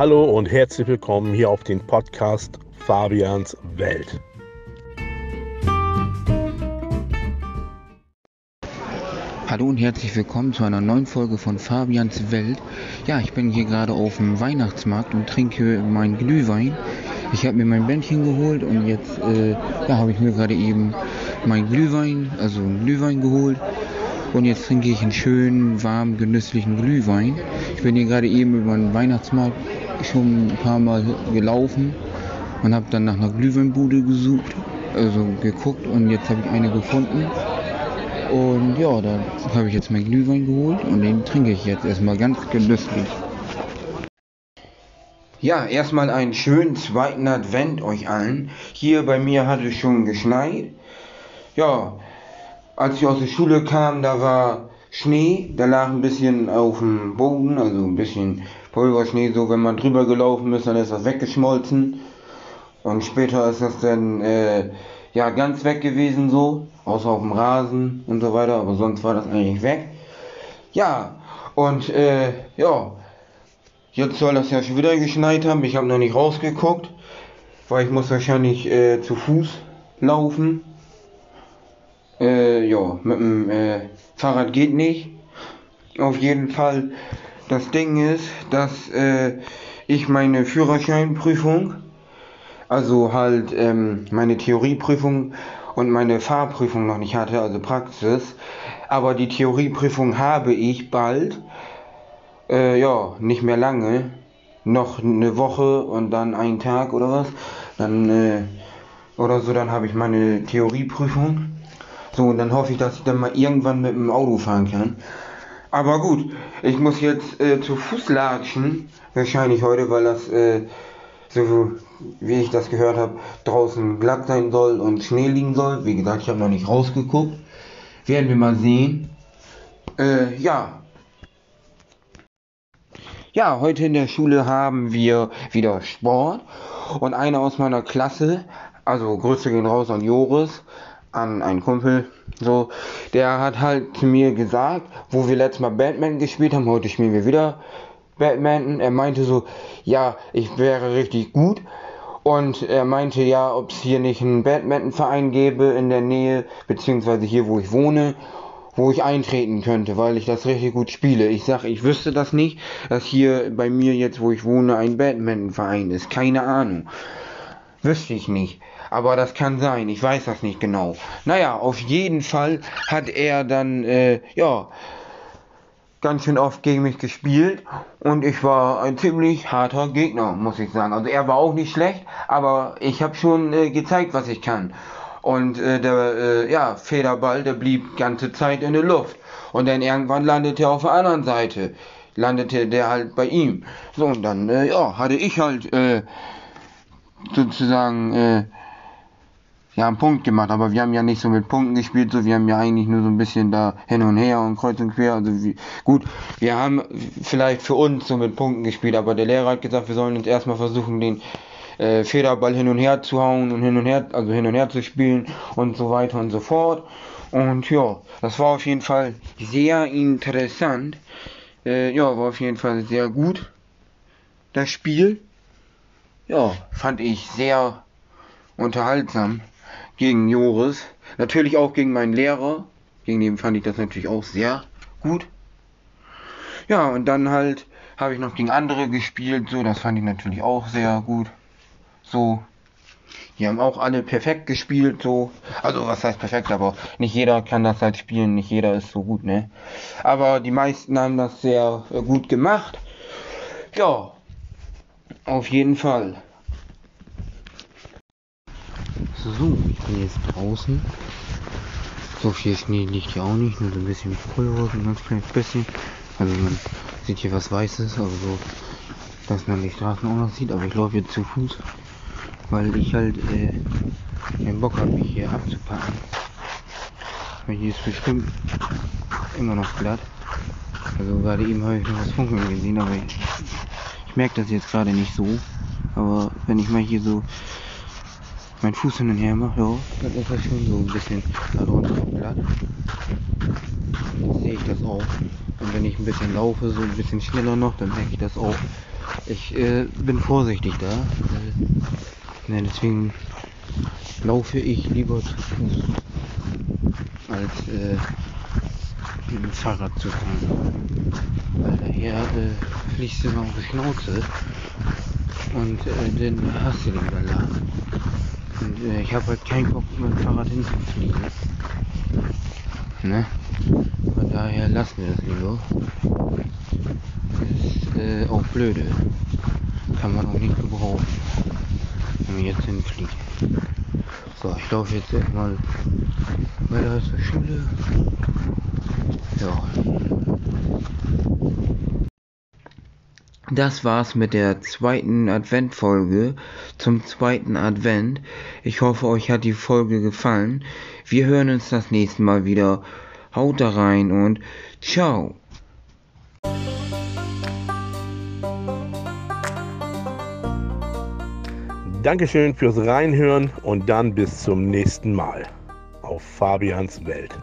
Hallo und herzlich willkommen hier auf den Podcast Fabians Welt. Hallo und herzlich willkommen zu einer neuen Folge von Fabians Welt. Ja, ich bin hier gerade auf dem Weihnachtsmarkt und trinke meinen Glühwein. Ich habe mir mein Bändchen geholt und jetzt äh, ja, habe ich mir gerade eben mein Glühwein, also einen Glühwein geholt. Und jetzt trinke ich einen schönen, warmen, genüsslichen Glühwein. Ich bin hier gerade eben über den Weihnachtsmarkt schon ein paar Mal gelaufen und habe dann nach einer Glühweinbude gesucht, also geguckt und jetzt habe ich eine gefunden. Und ja, da habe ich jetzt meinen Glühwein geholt und den trinke ich jetzt erstmal ganz genüsslich. Ja, erstmal einen schönen zweiten Advent euch allen. Hier bei mir hat es schon geschneit. Ja, als ich aus der Schule kam, da war Schnee, da lag ein bisschen auf dem Boden, also ein bisschen Pulverschnee, so wenn man drüber gelaufen ist, dann ist das weggeschmolzen. Und später ist das dann äh, ja ganz weg gewesen so, außer auf dem Rasen und so weiter, aber sonst war das eigentlich weg. Ja, und äh, ja, jetzt soll das ja schon wieder geschneit haben. Ich habe noch nicht rausgeguckt, weil ich muss wahrscheinlich äh, zu Fuß laufen. Äh, ja, mit dem äh, Fahrrad geht nicht. Auf jeden Fall, das Ding ist, dass äh, ich meine Führerscheinprüfung also halt ähm, meine Theorieprüfung und meine Fahrprüfung noch nicht hatte, also Praxis. Aber die Theorieprüfung habe ich bald. Äh, ja, nicht mehr lange. Noch eine Woche und dann einen Tag oder was. Dann, äh, oder so, dann habe ich meine Theorieprüfung. So, und dann hoffe ich, dass ich dann mal irgendwann mit dem Auto fahren kann. Aber gut, ich muss jetzt äh, zu Fuß latschen. Wahrscheinlich heute, weil das, äh, so wie ich das gehört habe, draußen glatt sein soll und Schnee liegen soll. Wie gesagt, ich habe noch nicht rausgeguckt. Werden wir mal sehen. Äh, ja. Ja, heute in der Schule haben wir wieder Sport. Und einer aus meiner Klasse, also Grüße gehen raus an Joris, an einen Kumpel, so, der hat halt zu mir gesagt, wo wir letztes Mal Batman gespielt haben, heute spielen wir wieder Badminton. Er meinte so, ja, ich wäre richtig gut. Und er meinte ja, ob es hier nicht einen Badmintonverein gäbe in der Nähe, beziehungsweise hier, wo ich wohne, wo ich eintreten könnte, weil ich das richtig gut spiele. Ich sag, ich wüsste das nicht, dass hier bei mir jetzt, wo ich wohne, ein Badmintonverein ist. Keine Ahnung. Wüsste ich nicht. Aber das kann sein, ich weiß das nicht genau. Naja, auf jeden Fall hat er dann, äh, ja, ganz schön oft gegen mich gespielt und ich war ein ziemlich harter Gegner, muss ich sagen. Also er war auch nicht schlecht, aber ich habe schon äh, gezeigt, was ich kann. Und äh, der äh, ja, Federball, der blieb ganze Zeit in der Luft. Und dann irgendwann landete er auf der anderen Seite. Landete der halt bei ihm. So, und dann, äh, ja, hatte ich halt äh, sozusagen äh, ja, einen Punkt gemacht, aber wir haben ja nicht so mit Punkten gespielt, so wir haben ja eigentlich nur so ein bisschen da hin und her und kreuz und quer. Also wie, gut, wir haben vielleicht für uns so mit Punkten gespielt, aber der Lehrer hat gesagt, wir sollen uns erstmal versuchen, den äh, Federball hin und her zu hauen und hin und her, also hin und her zu spielen und so weiter und so fort. Und ja, das war auf jeden Fall sehr interessant. Äh, ja, war auf jeden Fall sehr gut. Das Spiel. Ja, fand ich sehr unterhaltsam gegen Joris. Natürlich auch gegen meinen Lehrer. Gegen den fand ich das natürlich auch sehr gut. Ja, und dann halt habe ich noch gegen andere gespielt. So, das fand ich natürlich auch sehr gut. So. Die haben auch alle perfekt gespielt, so. Also, was heißt perfekt, aber nicht jeder kann das halt spielen, nicht jeder ist so gut, ne? Aber die meisten haben das sehr äh, gut gemacht. Ja, auf jeden Fall. So, ich bin jetzt draußen. So viel Schnee liegt hier auch nicht, nur so ein bisschen Pulver, ein ganz kleines bisschen. Also man sieht hier was Weißes, also so, dass man die Straßen auch noch sieht. Aber ich laufe jetzt zu Fuß, weil ich halt äh, keinen Bock habe, mich hier abzupacken. Weil hier ist bestimmt immer noch glatt. Also gerade eben habe ich noch was funkeln gesehen, aber ich, ich merke das jetzt gerade nicht so. Aber wenn ich mal hier so mein Fuß hin und her mache, ja, dann ist das schon so ein bisschen darunter glatt. Sehe ich das auch. Und wenn ich ein bisschen laufe, so ein bisschen schneller noch, dann merke ich das auch. ich äh, bin vorsichtig da. Äh, ne, deswegen laufe ich lieber zu Fuß, als äh, mit dem Fahrrad zu fahren. Weil daher äh, fliegst du immer auf die Schnauze und äh, dann hast du den Ballard. Und äh, ich habe halt keinen Bock, mit dem Fahrrad hinzufliegen. Ne? Von daher lassen wir das lieber. Ist äh, auch blöde. Kann man auch nicht gebrauchen. Wenn wir jetzt hinfliegen. So, ich laufe jetzt erstmal weiter zur Schule. Ja. Das war's mit der zweiten Adventfolge zum zweiten Advent. Ich hoffe, euch hat die Folge gefallen. Wir hören uns das nächste Mal wieder. Haut da rein und ciao. Dankeschön fürs Reinhören und dann bis zum nächsten Mal auf Fabians Welt.